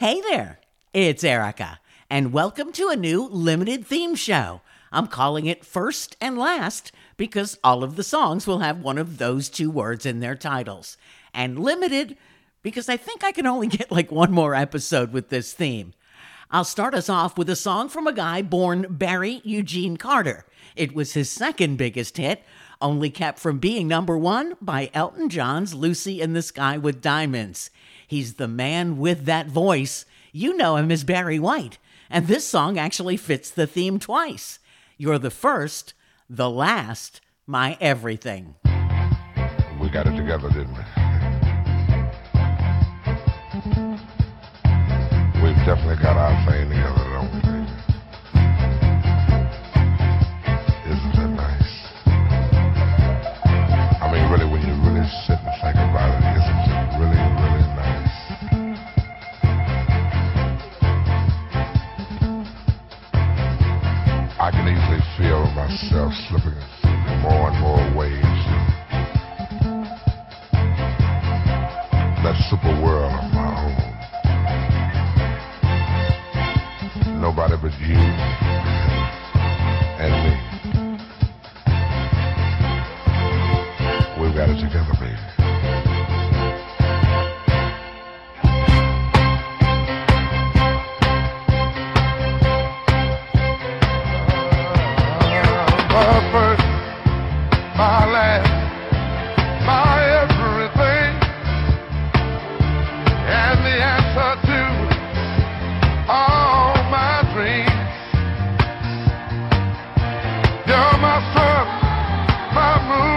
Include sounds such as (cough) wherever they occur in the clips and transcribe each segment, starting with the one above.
Hey there, it's Erica, and welcome to a new limited theme show. I'm calling it First and Last because all of the songs will have one of those two words in their titles. And limited because I think I can only (laughs) get like one more episode with this theme. I'll start us off with a song from a guy born Barry Eugene Carter. It was his second biggest hit, only kept from being number one by Elton John's Lucy in the Sky with Diamonds. He's the man with that voice. You know him as Barry White. And this song actually fits the theme twice. You're the first, the last, my everything. We got it together, didn't we? We've definitely got our thing together, don't we, I can easily feel myself slipping in more and more ways. That super world of my own. Nobody but you and me. We've got it together, baby. First, my last, my everything, and the answer to all my dreams. You're my sun, my moon,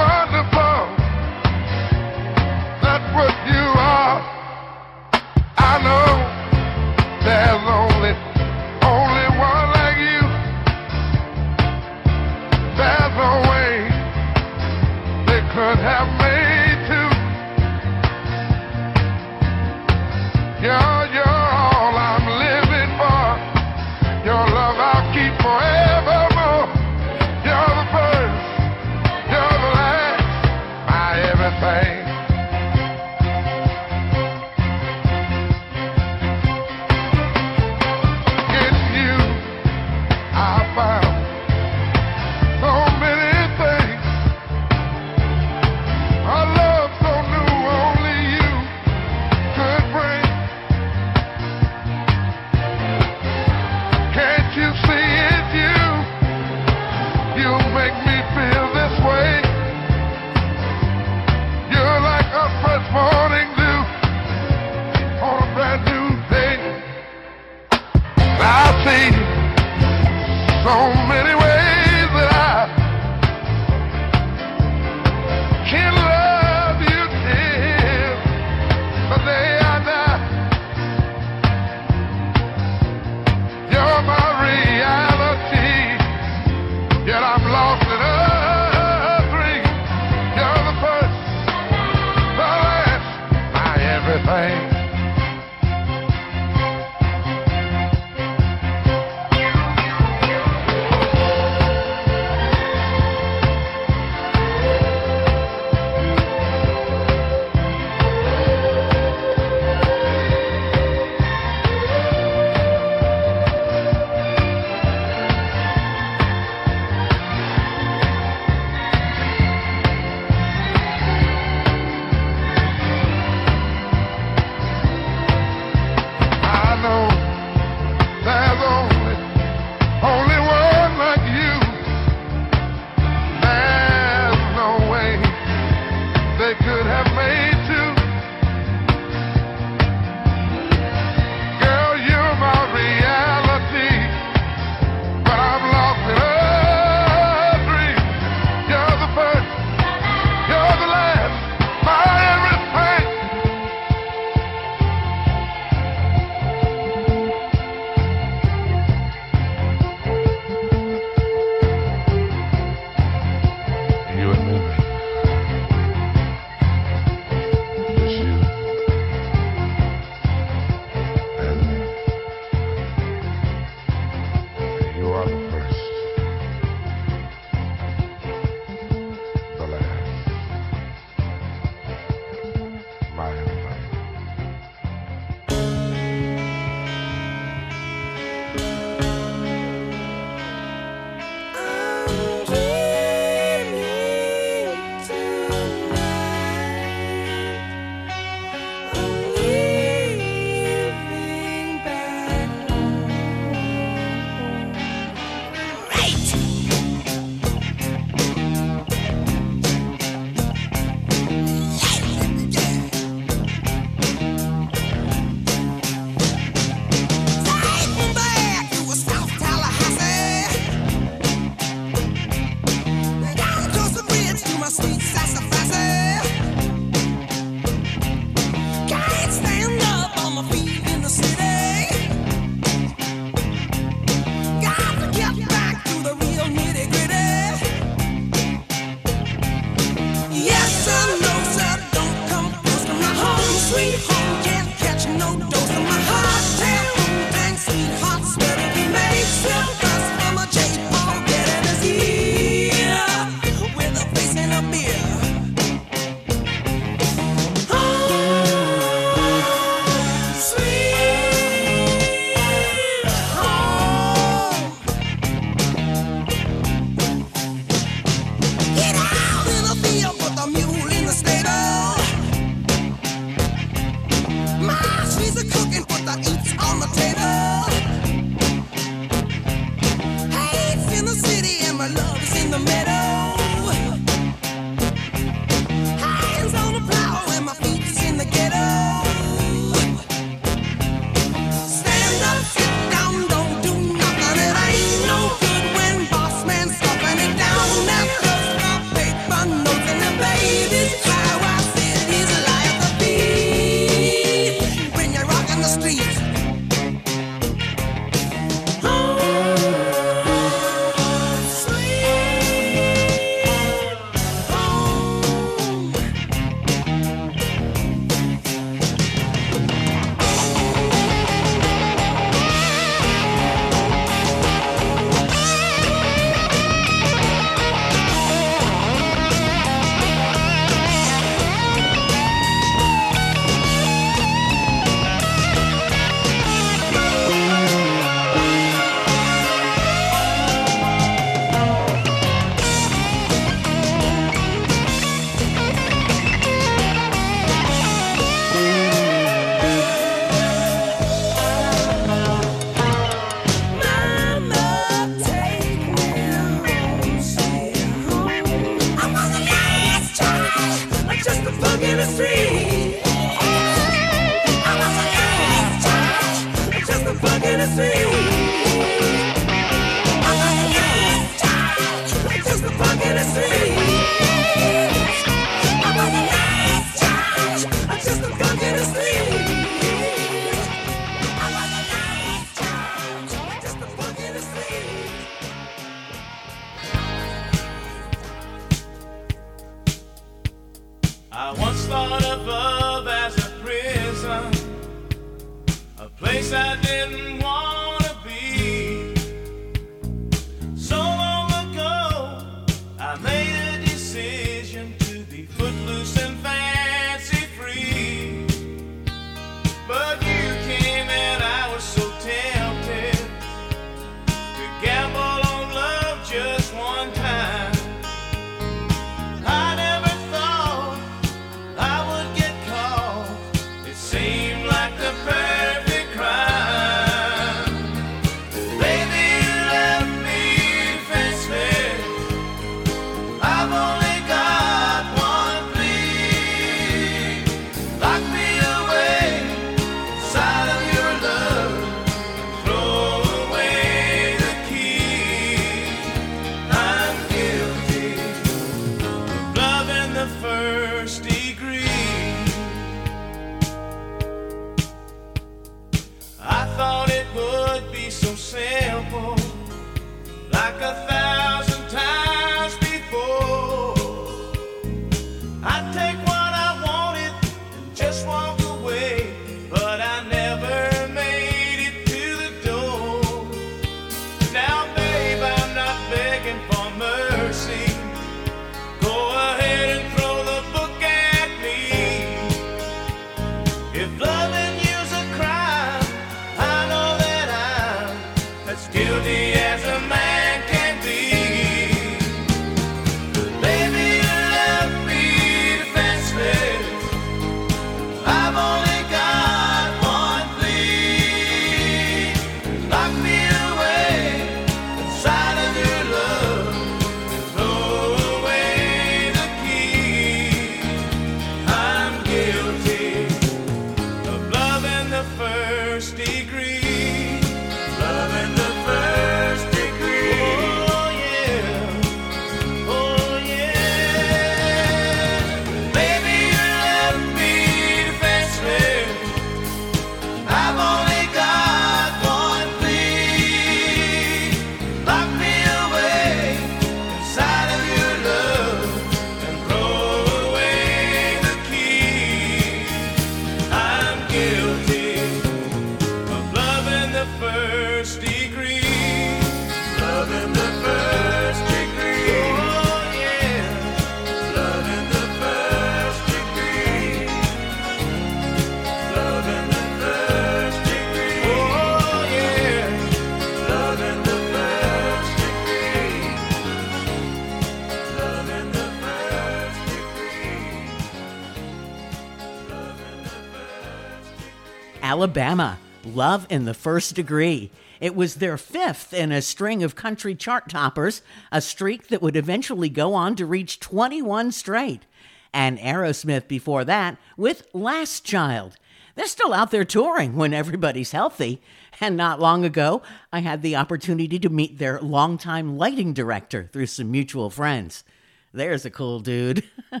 Alabama, Love in the First Degree. It was their fifth in a string of country chart toppers, a streak that would eventually go on to reach 21 straight. And Aerosmith before that with Last Child. They're still out there touring when everybody's healthy. And not long ago, I had the opportunity to meet their longtime lighting director through some mutual friends. There's a cool dude. (laughs)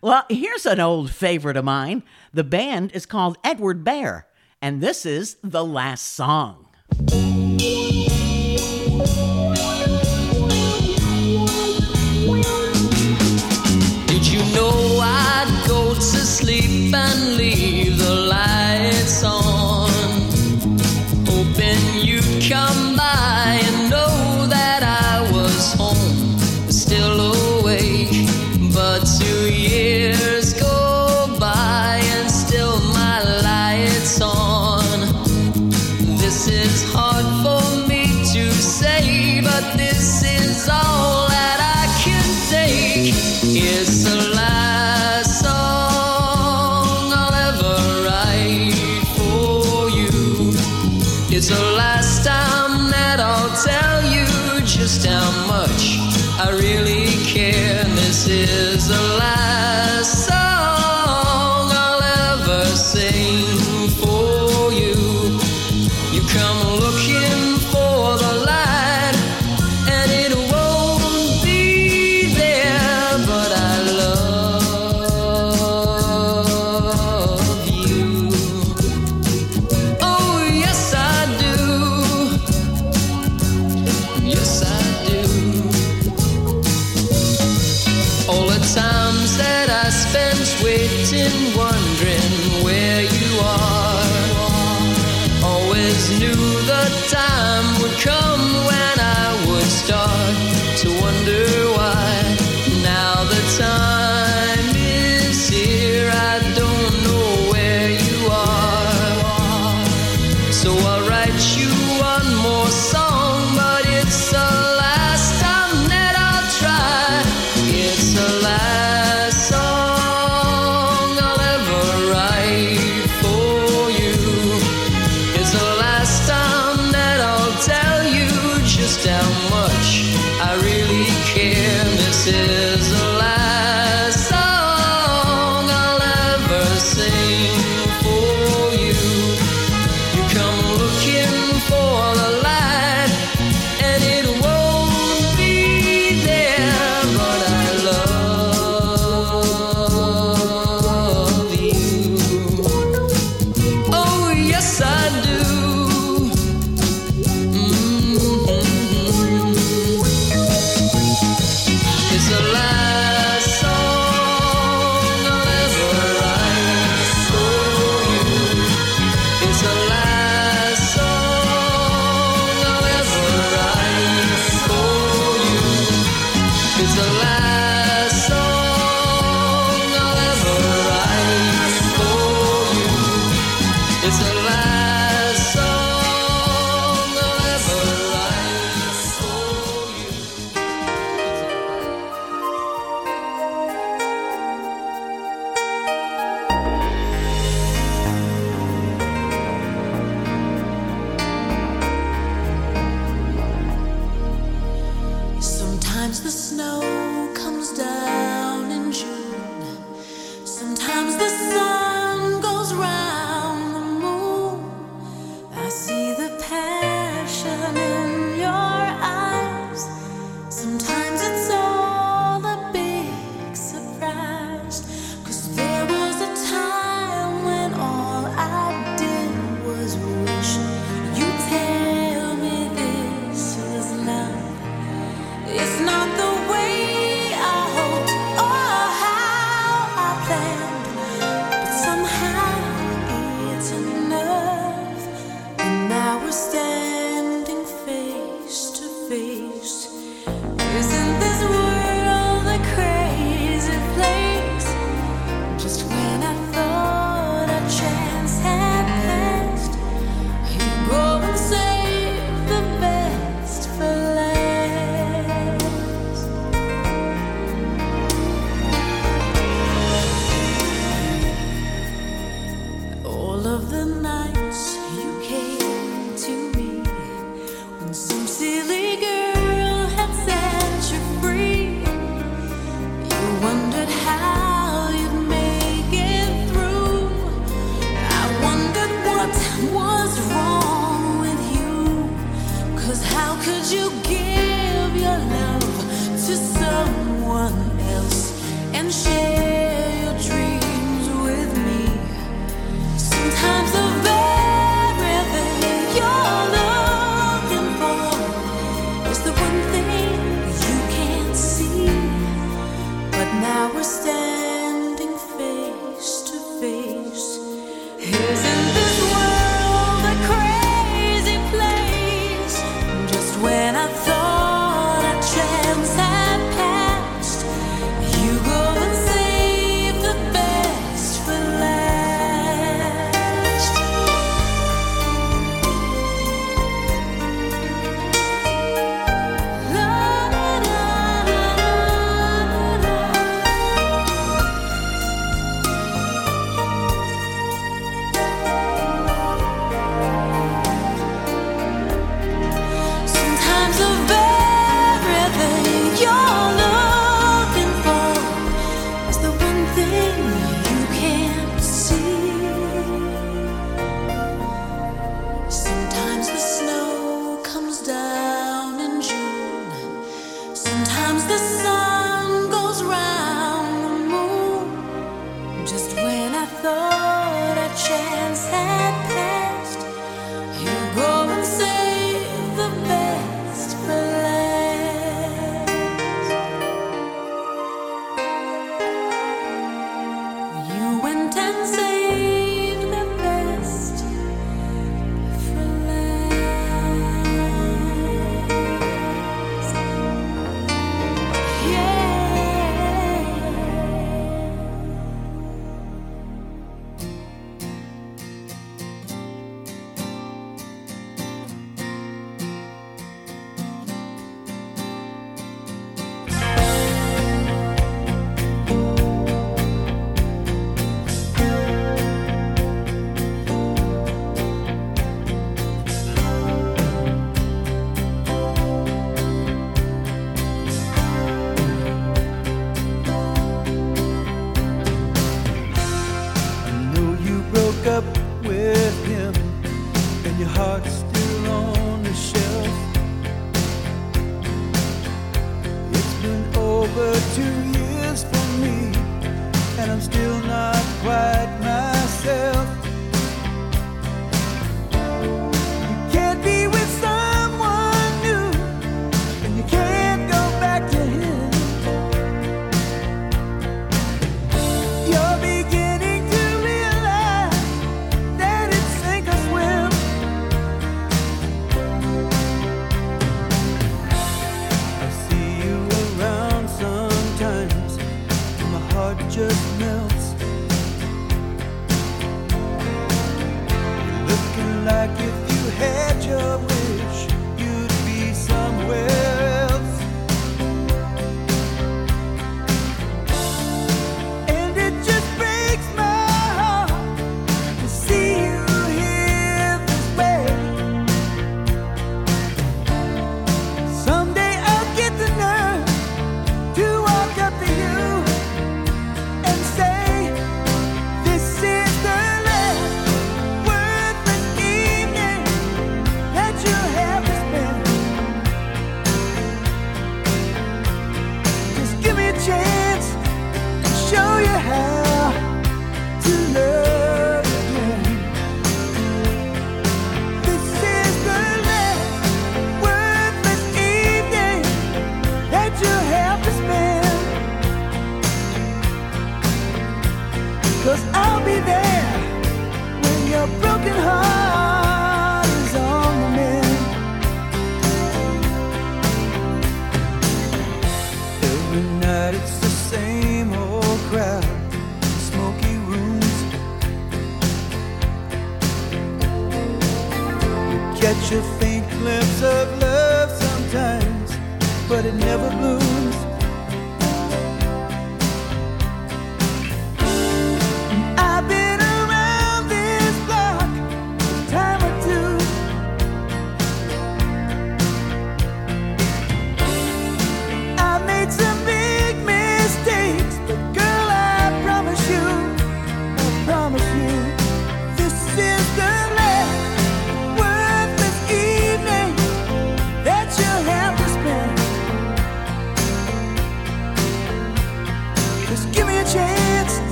well, here's an old favorite of mine. The band is called Edward Bear, and this is the last song. Did you know I'd go to sleep and leave?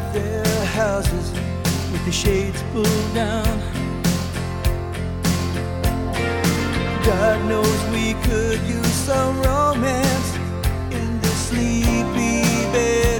inside their houses with the shades pulled down. God knows we could use some romance in the sleepy bed.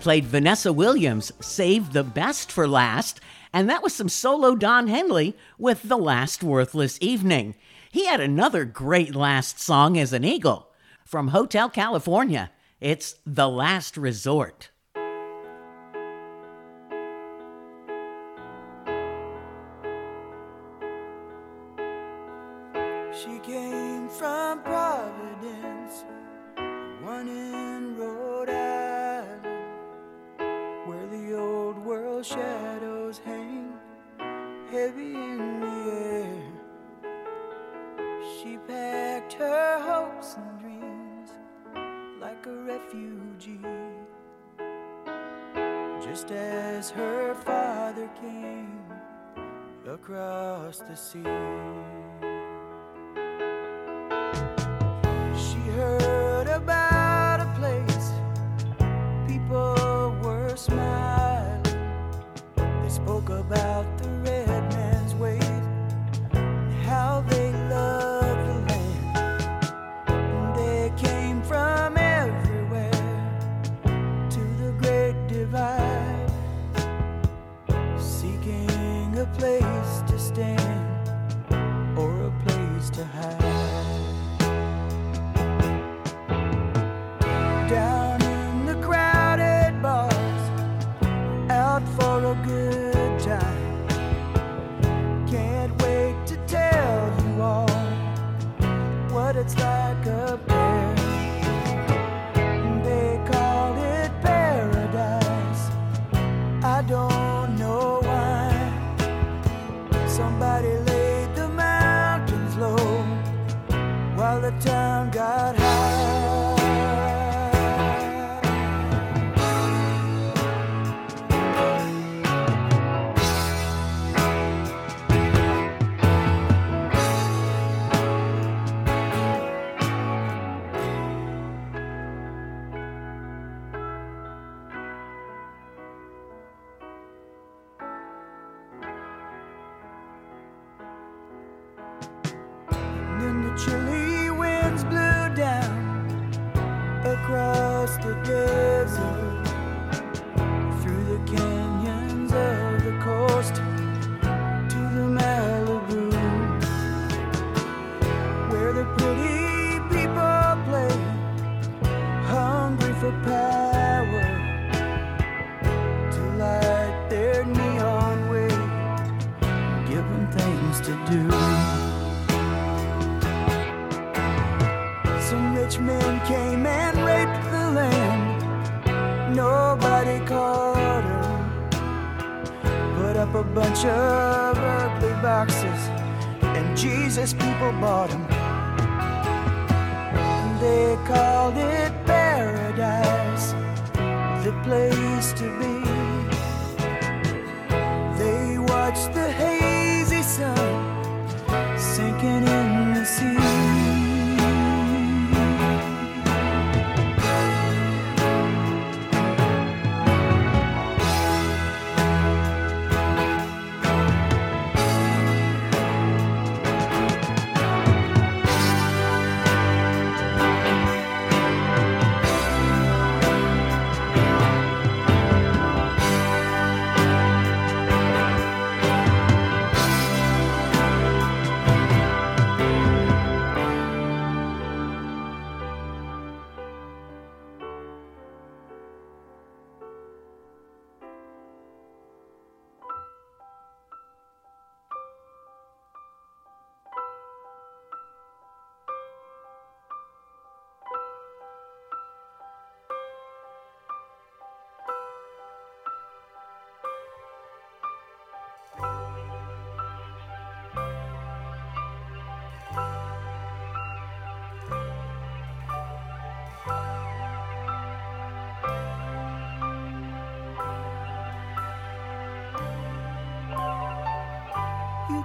played Vanessa Williams, Save the Best for Last, and that was some solo Don Henley with The Last Worthless Evening. He had another great last song as an Eagle. From Hotel California, it's The Last Resort.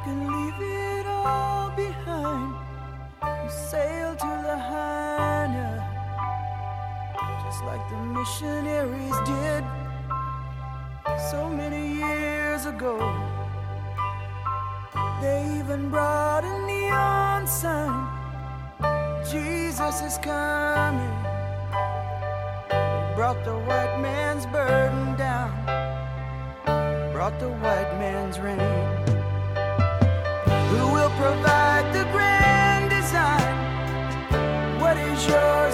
Can leave it all behind. You sail to Lahaina, just like the missionaries did so many years ago. They even brought a neon sign. Jesus is coming. They brought the white man's burden down, brought the white man's rain. Who will provide the grand design? What is yours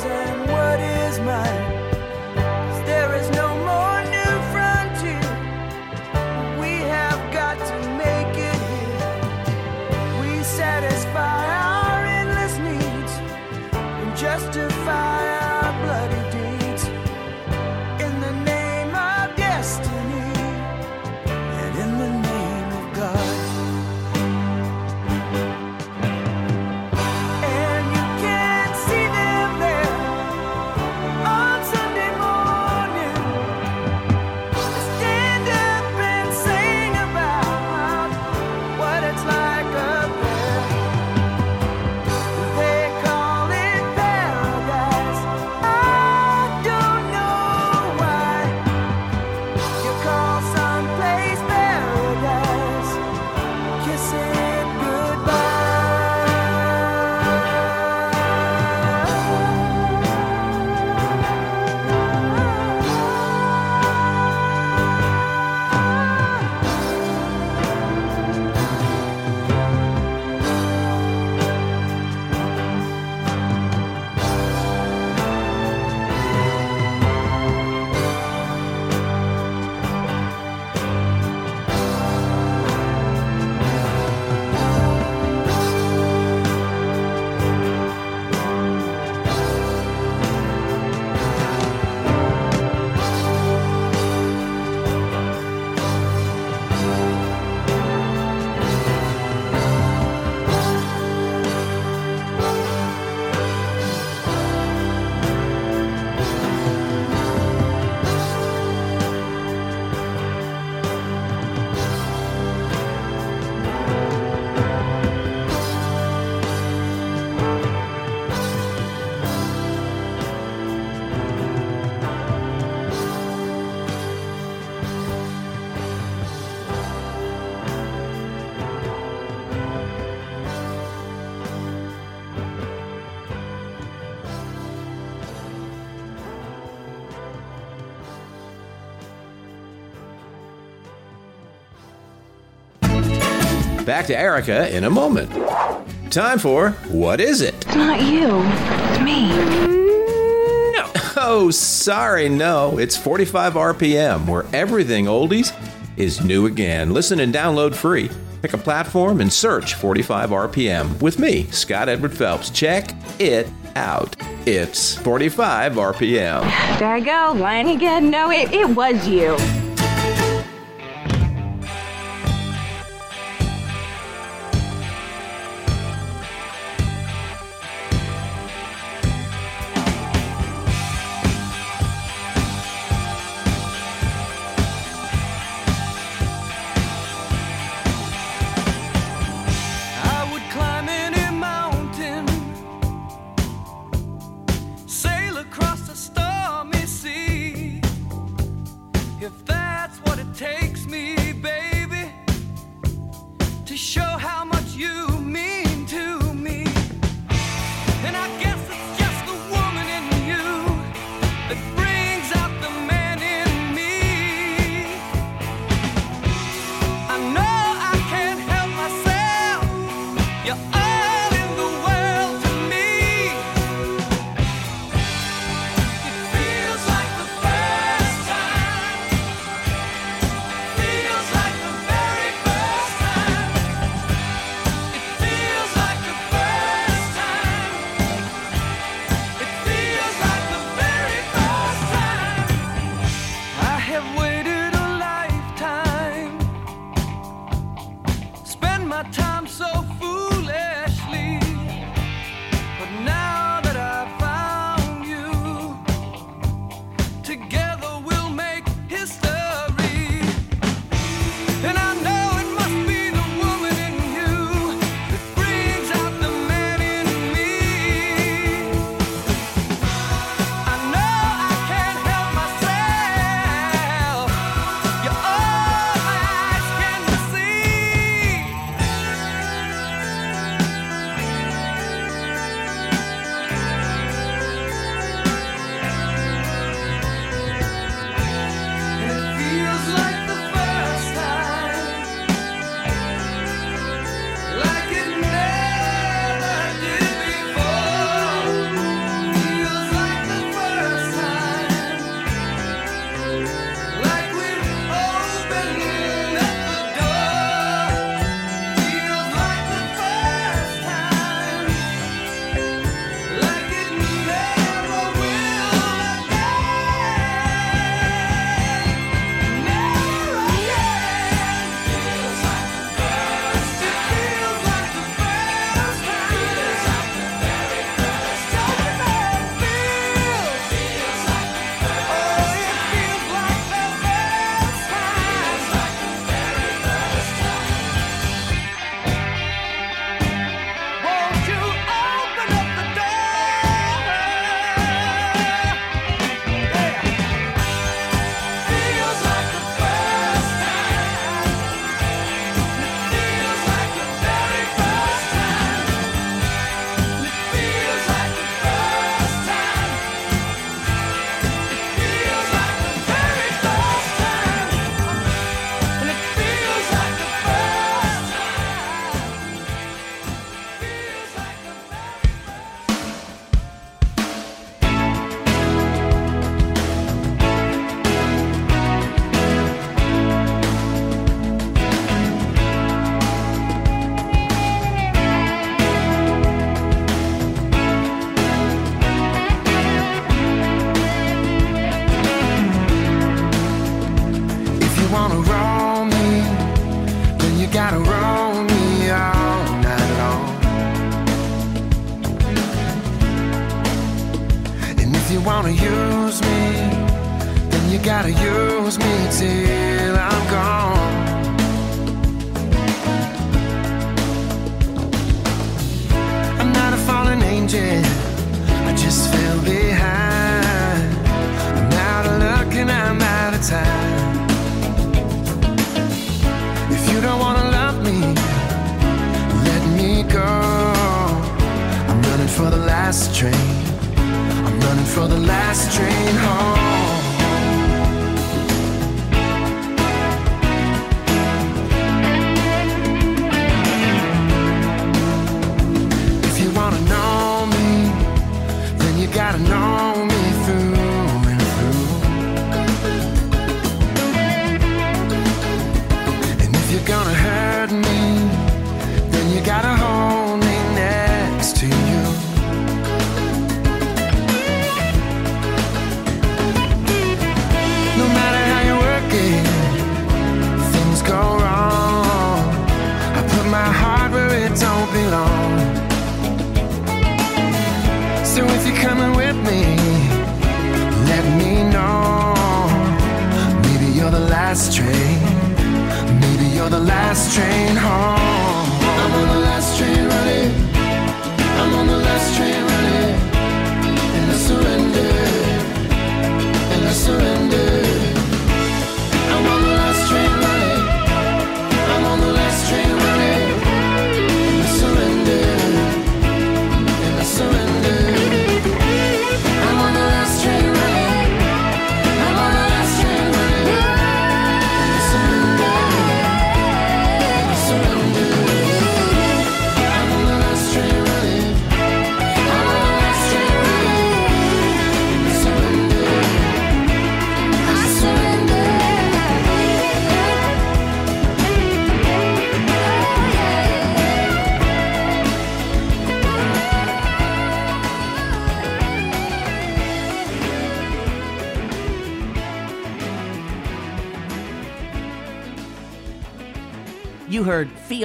Back to Erica in a moment. Time for What Is It? It's not you. It's me. No. (laughs) Oh, sorry, no. It's 45 RPM, where everything oldies is new again. Listen and download free. Pick a platform and search 45 RPM with me, Scott Edward Phelps. Check it out. It's 45 RPM. There I go, lying again. No, it, it was you.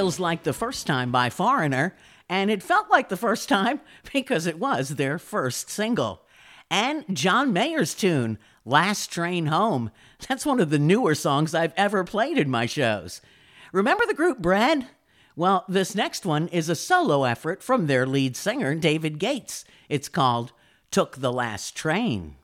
feels like the first time by Foreigner, and it felt like the first time (laughs) because it was their first single. And John Mayer's tune, Last Train Home. That's one of the newer songs I've ever played in my shows. Remember the group Bread? Well, this next one is a solo effort from their lead singer, David Gates. It's called Took the Last Train.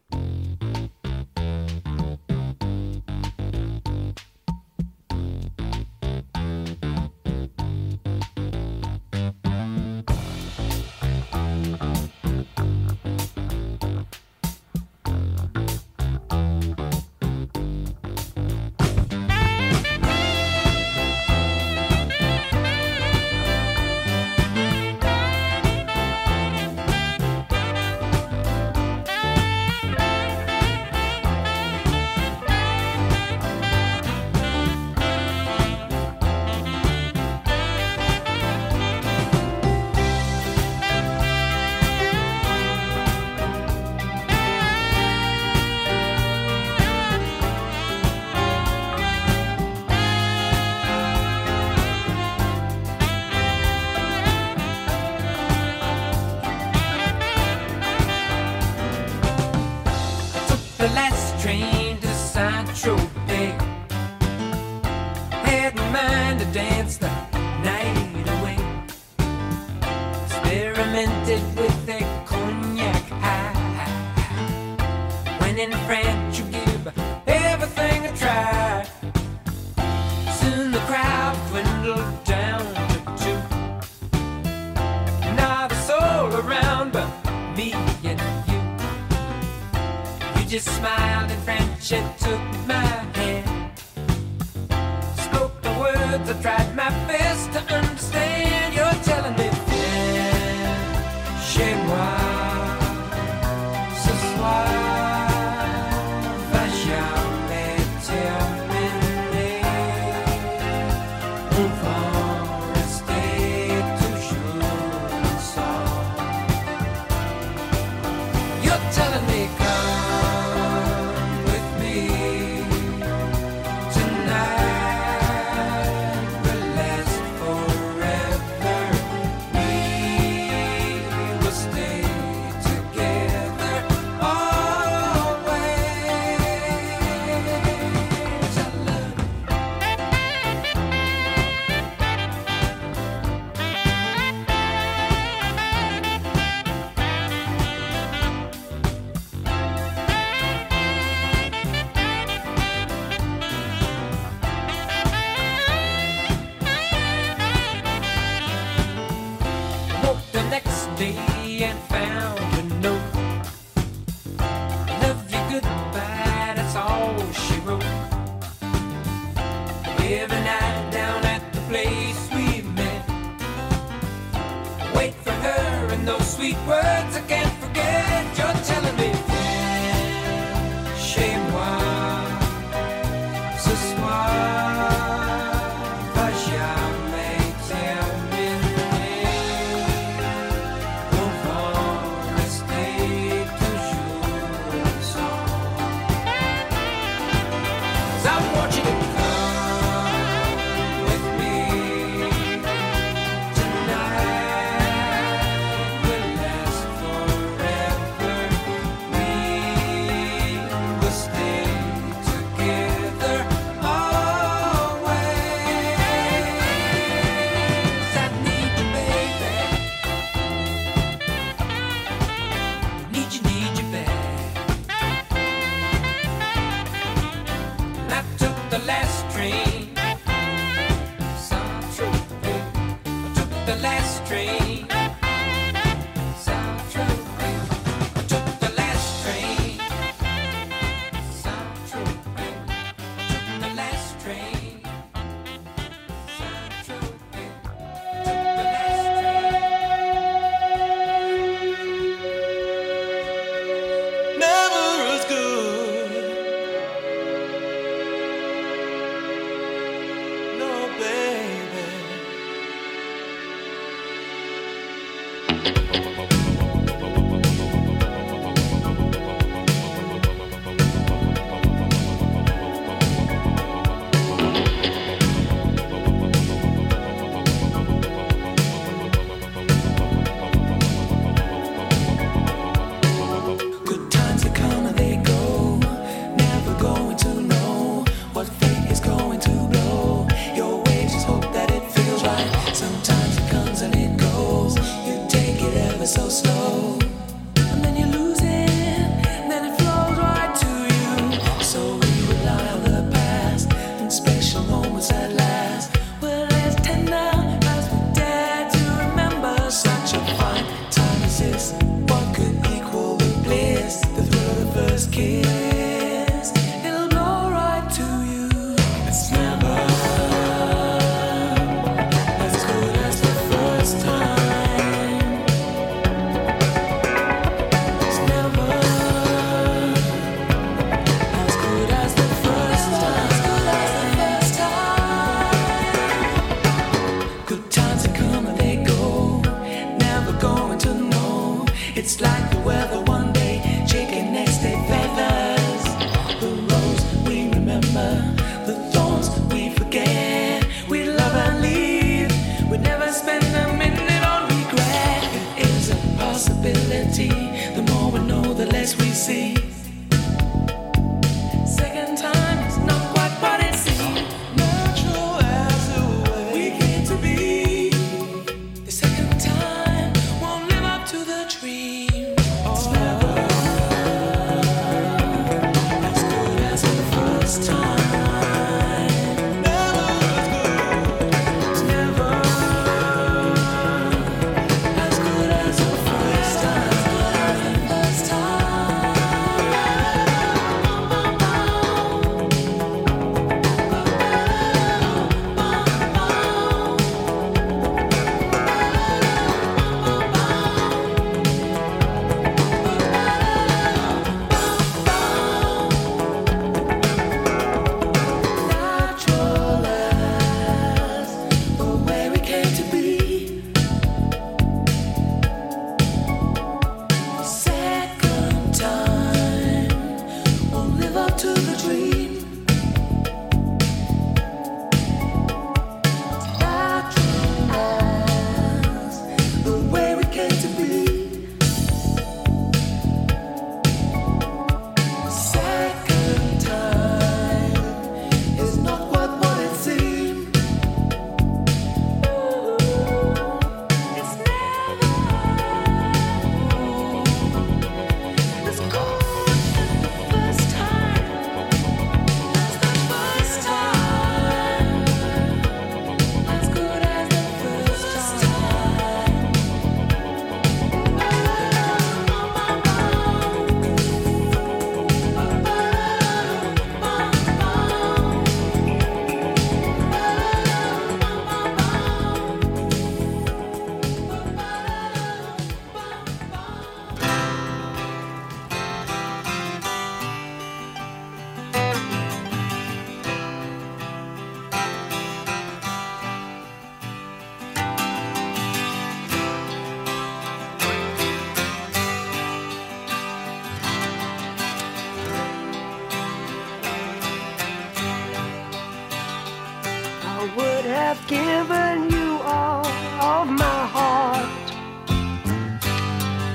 I've given you all of my heart.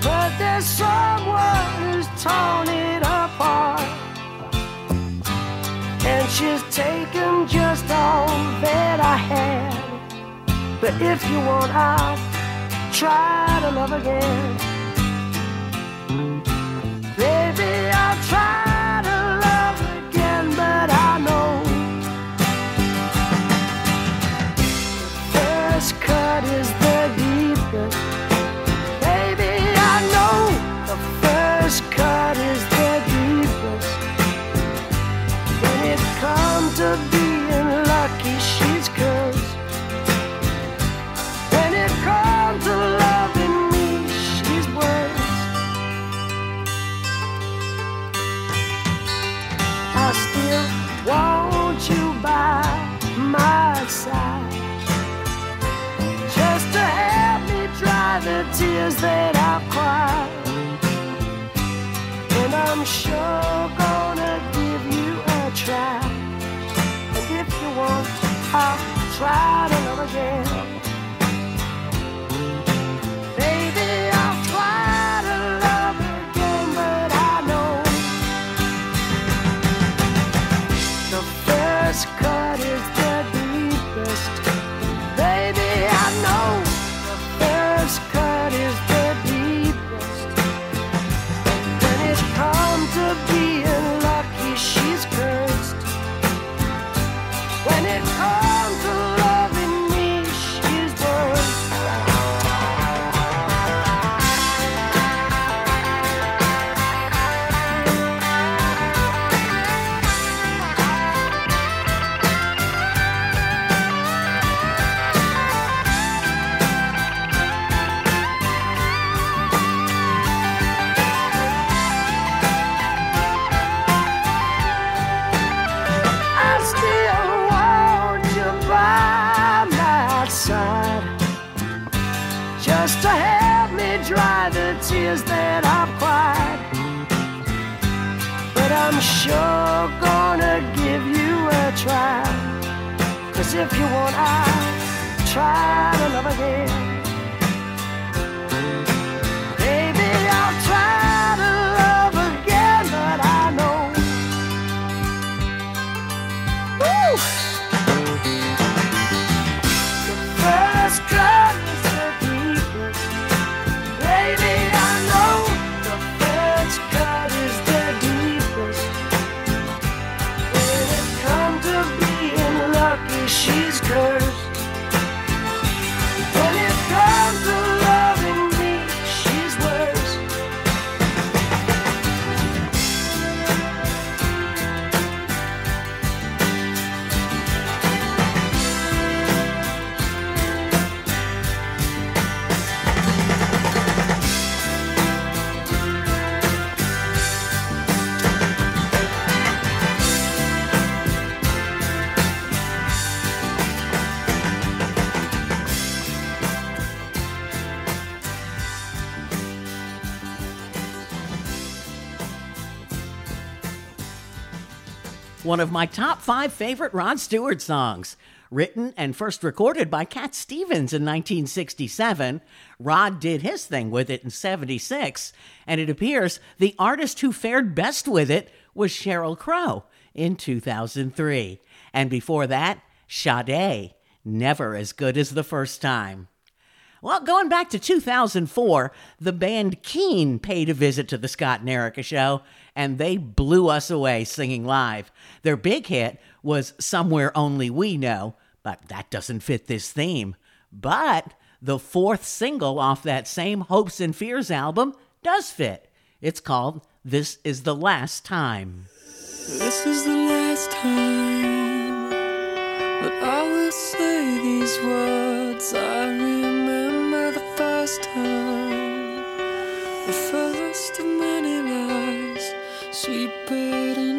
But there's someone who's torn it apart. And she's taken just all that I had. But if you want, I'll try to love again. One of my top five favorite Rod Stewart songs. Written and first recorded by Cat Stevens in 1967, Rod did his thing with it in 76, and it appears the artist who fared best with it was Sheryl Crow in 2003. And before that, Sade, never as good as the first time. Well, going back to 2004, the band Keane paid a visit to the Scott and Erica show, and they blew us away singing live. Their big hit was Somewhere Only We Know, but that doesn't fit this theme. But the fourth single off that same Hopes and Fears album does fit. It's called This Is the Last Time. This is the last time that I will say these words. I remember time, the first of many lies, sweep it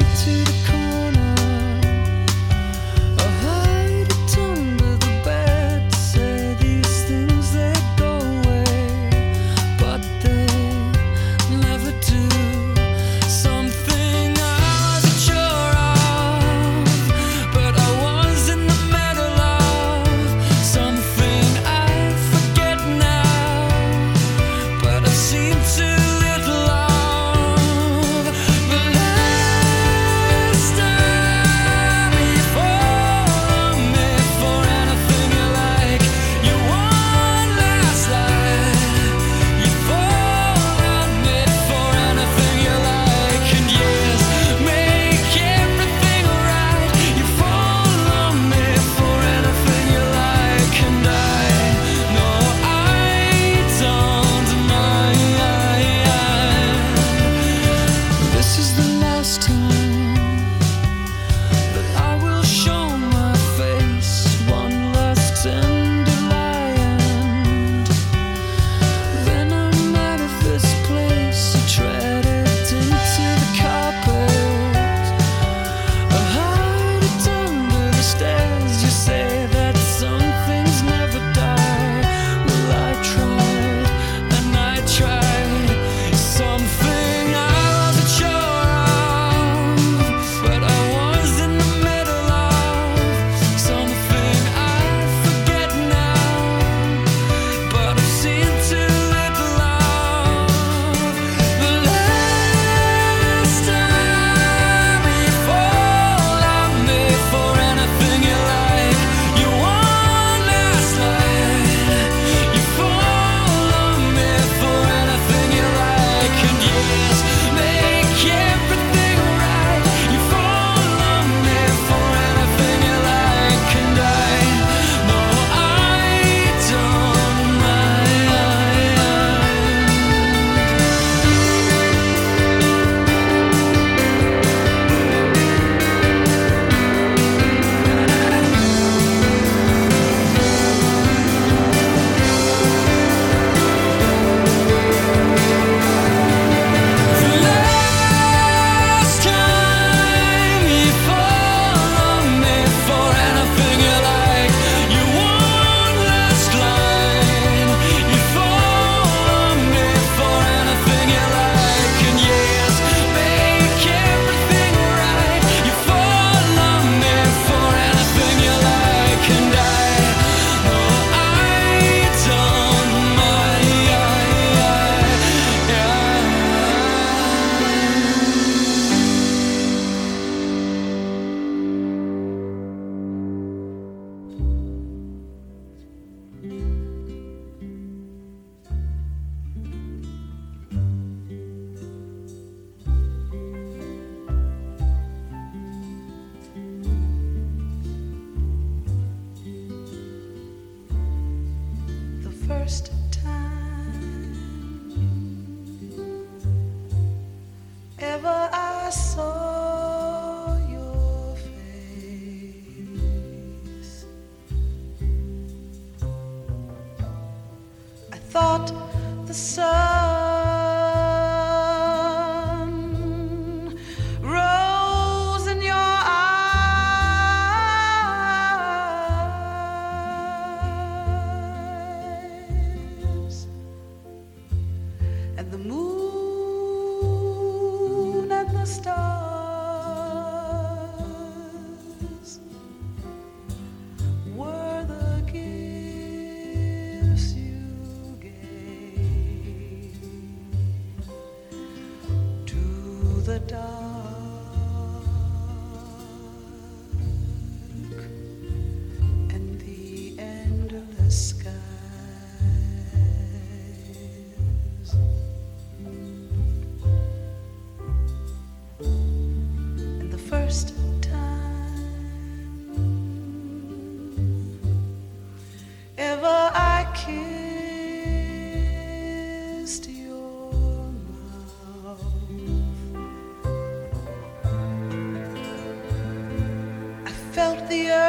the earth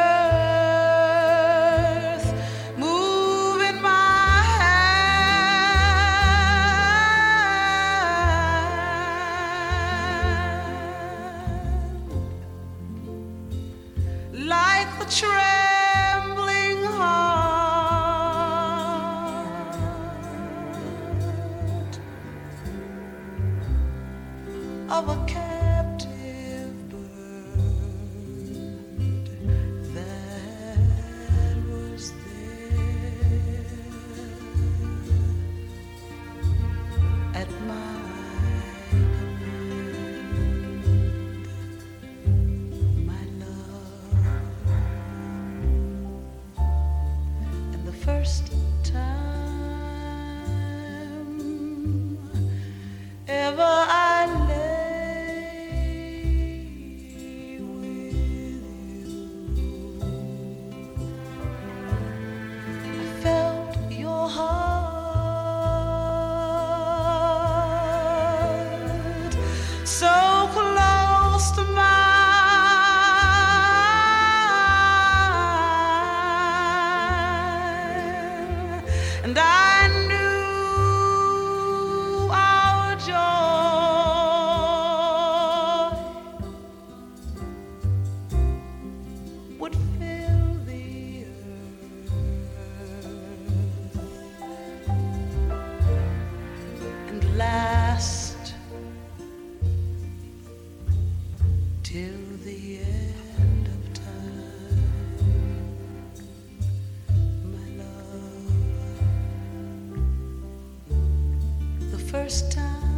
first time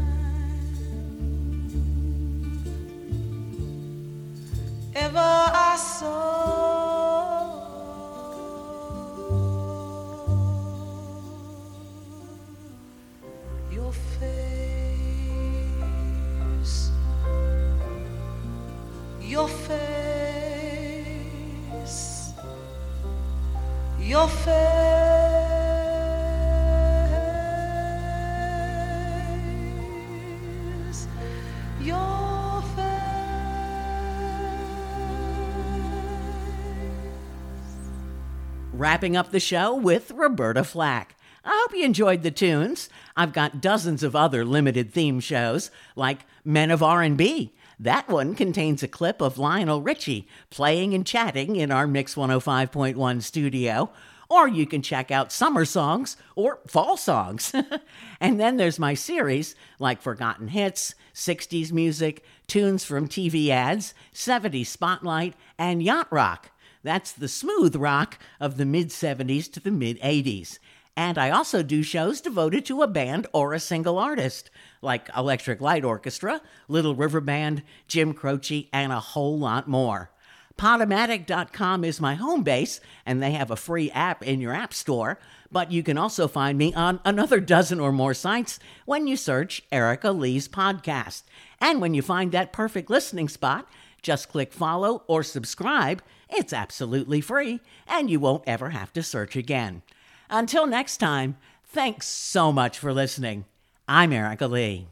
Wrapping up the show with Roberta Flack. I hope you enjoyed the tunes. I've got dozens of other limited theme shows, like Men of R&B. That one contains a clip of Lionel Richie playing and chatting in our Mix 105.1 studio. Or you can check out summer songs or fall songs. (laughs) and then there's my series, like Forgotten Hits, 60s music, tunes from TV ads, 70s Spotlight, and Yacht Rock. That's the smooth rock of the mid 70s to the mid 80s. And I also do shows devoted to a band or a single artist, like Electric Light Orchestra, Little River Band, Jim Croce, and a whole lot more. Podomatic.com is my home base, and they have a free app in your app store. But you can also find me on another dozen or more sites when you search Erica Lee's podcast. And when you find that perfect listening spot, just click follow or subscribe. It's absolutely free, and you won't ever have to search again. Until next time, thanks so much for listening. I'm Erica Lee.